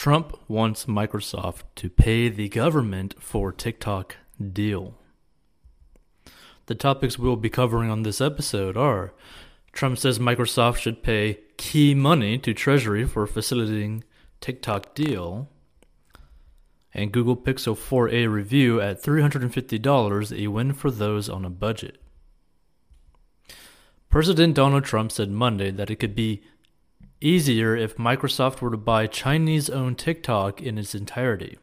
Trump wants Microsoft to pay the government for TikTok deal. The topics we'll be covering on this episode are Trump says Microsoft should pay key money to Treasury for facilitating TikTok deal, and Google Pixel 4a review at $350, a win for those on a budget. President Donald Trump said Monday that it could be easier if Microsoft were to buy Chinese owned TikTok in its entirety.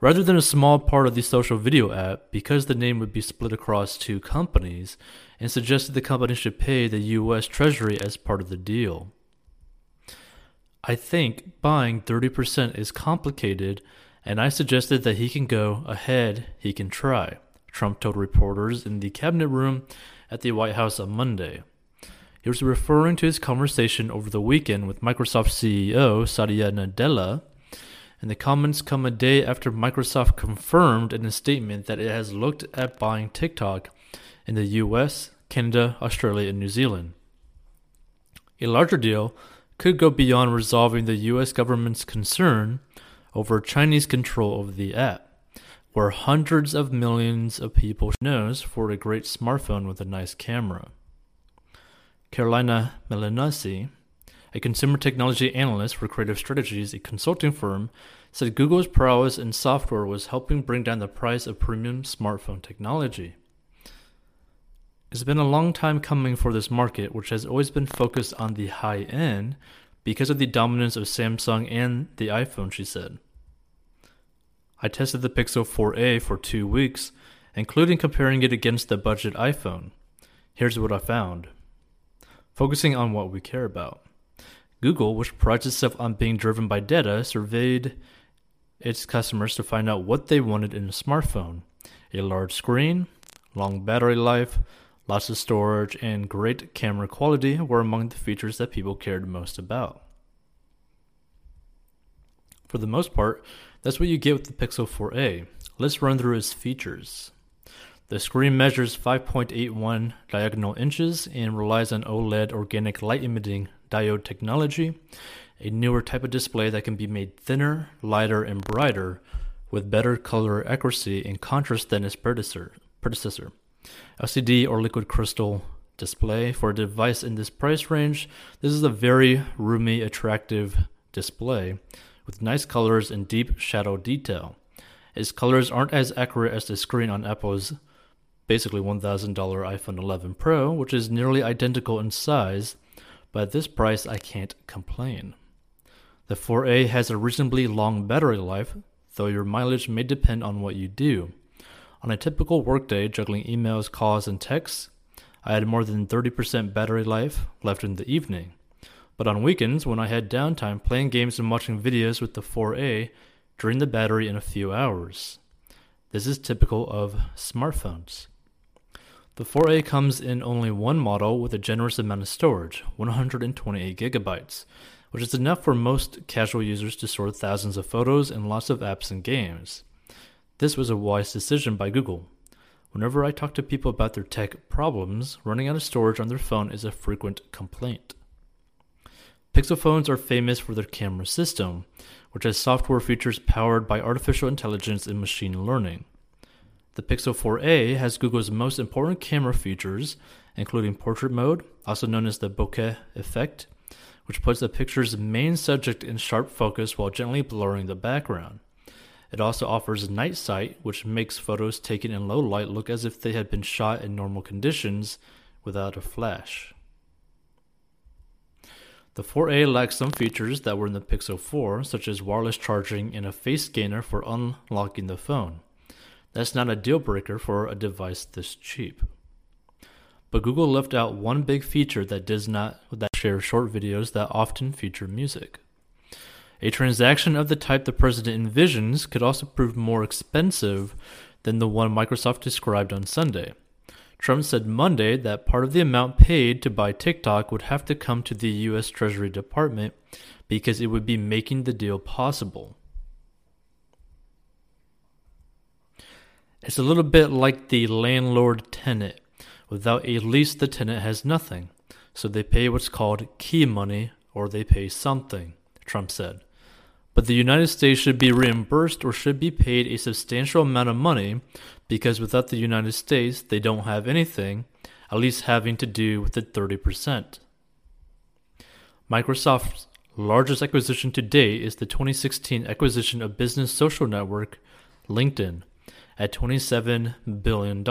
Rather than a small part of the social video app, because the name would be split across two companies, and suggested the company should pay the US Treasury as part of the deal. I think buying 30% is complicated, and I suggested that he can go ahead, he can try, Trump told reporters in the cabinet room at the White House on Monday. He was referring to his conversation over the weekend with Microsoft CEO Satya Nadella, and the comments come a day after Microsoft confirmed in a statement that it has looked at buying TikTok in the US, Canada, Australia, and New Zealand. A larger deal could go beyond resolving the US government's concern over Chinese control of the app, where hundreds of millions of people knows for a great smartphone with a nice camera. Carolina Milanesi, a consumer technology analyst for Creative Strategies, a consulting firm, said Google's prowess in software was helping bring down the price of premium smartphone technology. It's been a long time coming for this market, which has always been focused on the high end because of the dominance of Samsung and the iPhone, she said. I tested the Pixel 4a for two weeks, including comparing it against the budget iPhone. Here's what I found focusing on what we care about. Google, which prides itself on being driven by data, surveyed its customers to find out what they wanted in a smartphone a large screen, long battery life, lots of storage, and great camera quality were among the features that people cared most about. For the most part, that's what you get with the Pixel 4a. Let's run through its features. The screen measures 5.81 diagonal inches and relies on OLED organic light emitting diode technology, a newer type of display that can be made thinner, lighter, and brighter with better color accuracy and contrast than its predecessor. LCD or liquid crystal display for a device in this price range. This is a very roomy, attractive display with nice colors and deep shadow detail. Its colors aren't as accurate as the screen on Apple's basically $1,000 iPhone 11 Pro, which is nearly identical in size, but at this price I can't complain. The 4A has a reasonably long battery life, though your mileage may depend on what you do. On a typical workday juggling emails, calls, and texts, I had more than 30% battery life left in the evening. But on weekends, when I had downtime playing games and watching videos with the 4A, drained the battery in a few hours. This is typical of smartphones. The 4A comes in only one model with a generous amount of storage, 128 gigabytes, which is enough for most casual users to store thousands of photos and lots of apps and games. This was a wise decision by Google. Whenever I talk to people about their tech problems, running out of storage on their phone is a frequent complaint. Pixel phones are famous for their camera system, which has software features powered by artificial intelligence and machine learning. The Pixel 4a has Google's most important camera features, including portrait mode, also known as the bokeh effect, which puts the picture's main subject in sharp focus while gently blurring the background. It also offers night sight, which makes photos taken in low light look as if they had been shot in normal conditions without a flash. The 4a lacks some features that were in the Pixel 4, such as wireless charging and a face scanner for unlocking the phone. That's not a deal breaker for a device this cheap. But Google left out one big feature that does not that share short videos that often feature music. A transaction of the type the president envisions could also prove more expensive than the one Microsoft described on Sunday. Trump said Monday that part of the amount paid to buy TikTok would have to come to the US Treasury Department because it would be making the deal possible. It's a little bit like the landlord tenant. Without a lease, the tenant has nothing. So they pay what's called key money or they pay something, Trump said. But the United States should be reimbursed or should be paid a substantial amount of money because without the United States, they don't have anything, at least having to do with the 30%. Microsoft's largest acquisition to date is the 2016 acquisition of business social network LinkedIn at $27 billion.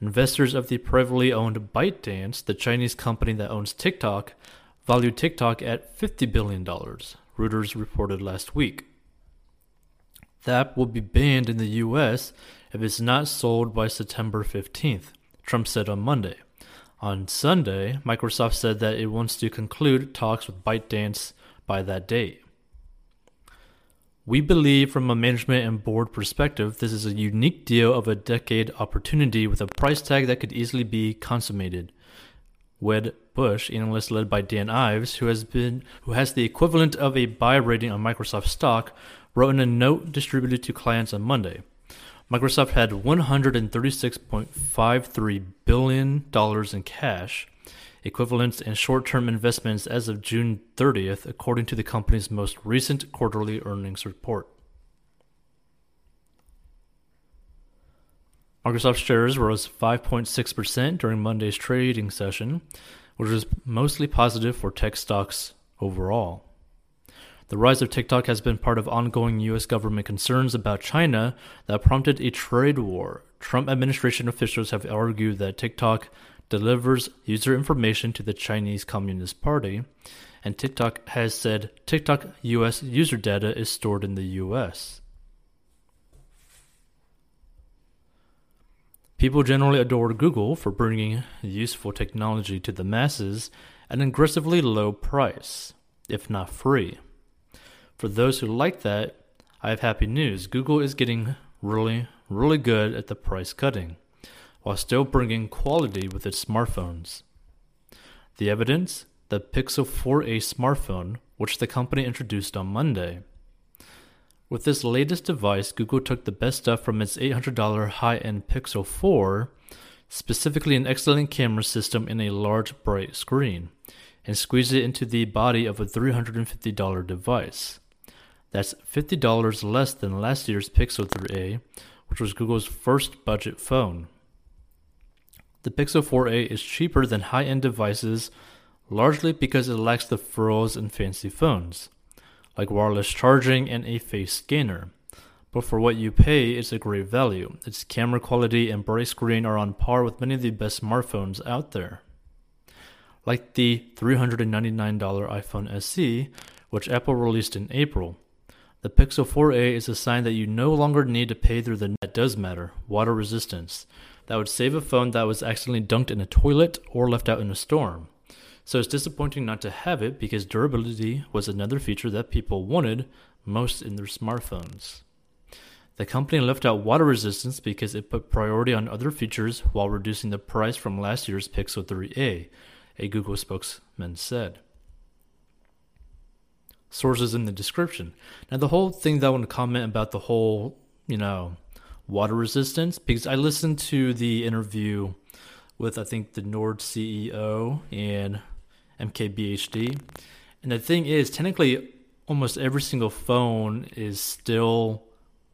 Investors of the privately owned ByteDance, the Chinese company that owns TikTok, valued TikTok at $50 billion, Reuters reported last week. The app will be banned in the US if it's not sold by September 15th, Trump said on Monday. On Sunday, Microsoft said that it wants to conclude talks with ByteDance by that date. We believe, from a management and board perspective, this is a unique deal of a decade opportunity with a price tag that could easily be consummated. Wed Bush, analyst led by Dan Ives, who has been who has the equivalent of a buy rating on Microsoft stock, wrote in a note distributed to clients on Monday. Microsoft had $136.53 billion in cash, equivalents, and short term investments as of June 30th, according to the company's most recent quarterly earnings report. Microsoft shares rose 5.6% during Monday's trading session, which was mostly positive for tech stocks overall. The rise of TikTok has been part of ongoing U.S. government concerns about China that prompted a trade war. Trump administration officials have argued that TikTok delivers user information to the Chinese Communist Party, and TikTok has said TikTok US user data is stored in the US. People generally adore Google for bringing useful technology to the masses at an aggressively low price, if not free. For those who like that, I have happy news. Google is getting really, really good at the price cutting, while still bringing quality with its smartphones. The evidence? The Pixel 4a smartphone, which the company introduced on Monday. With this latest device, Google took the best stuff from its $800 high end Pixel 4, specifically an excellent camera system and a large, bright screen, and squeezed it into the body of a $350 device. That's $50 less than last year's Pixel 3a, which was Google's first budget phone. The Pixel 4a is cheaper than high end devices largely because it lacks the frills in fancy phones, like wireless charging and a face scanner. But for what you pay, it's a great value. Its camera quality and bright screen are on par with many of the best smartphones out there. Like the $399 iPhone SE, which Apple released in April. The Pixel 4a is a sign that you no longer need to pay through the net does matter, water resistance. That would save a phone that was accidentally dunked in a toilet or left out in a storm. So it's disappointing not to have it because durability was another feature that people wanted most in their smartphones. The company left out water resistance because it put priority on other features while reducing the price from last year's Pixel 3a, a Google spokesman said sources in the description. Now, the whole thing that I want to comment about the whole, you know, water resistance, because I listened to the interview with, I think, the Nord CEO and MKBHD. And the thing is, technically, almost every single phone is still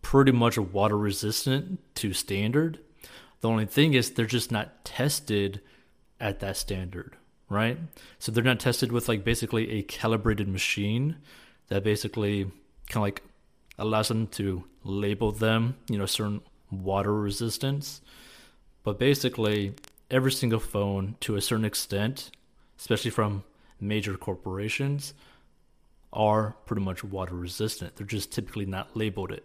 pretty much water resistant to standard. The only thing is, they're just not tested at that standard right? So they're not tested with like basically a calibrated machine that basically kind of like allows them to label them, you know, certain water resistance. But basically, every single phone, to a certain extent, especially from major corporations, are pretty much water resistant. They're just typically not labeled it.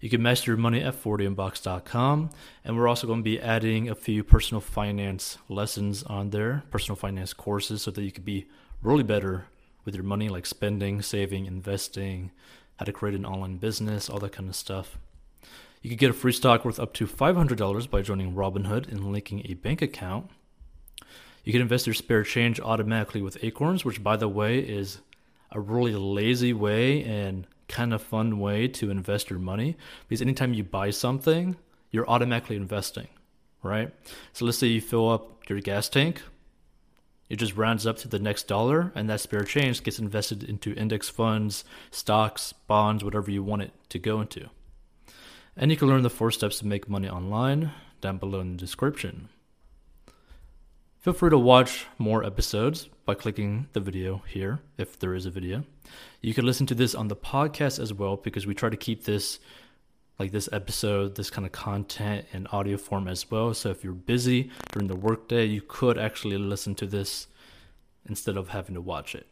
You can master your money at 40inbox.com. And we're also going to be adding a few personal finance lessons on there, personal finance courses, so that you can be really better with your money, like spending, saving, investing, how to create an online business, all that kind of stuff. You could get a free stock worth up to $500 by joining Robinhood and linking a bank account. You can invest your spare change automatically with Acorns, which, by the way, is a really lazy way and kind of fun way to invest your money because anytime you buy something, you're automatically investing, right? So let's say you fill up your gas tank, It just rounds up to the next dollar, and that spare change gets invested into index funds, stocks, bonds, whatever you want it to go into. And you can learn the four steps to make money online down below in the description. Feel free to watch more episodes by clicking the video here, if there is a video. You can listen to this on the podcast as well because we try to keep this like this episode, this kind of content in audio form as well. So if you're busy during the workday, you could actually listen to this instead of having to watch it.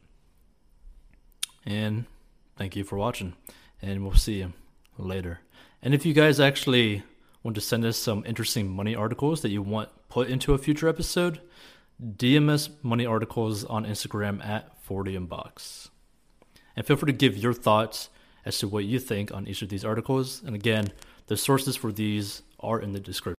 And thank you for watching, and we'll see you later. And if you guys actually want to send us some interesting money articles that you want put into a future episode, DMS money articles on Instagram at 40inbox. And feel free to give your thoughts as to what you think on each of these articles. And again, the sources for these are in the description.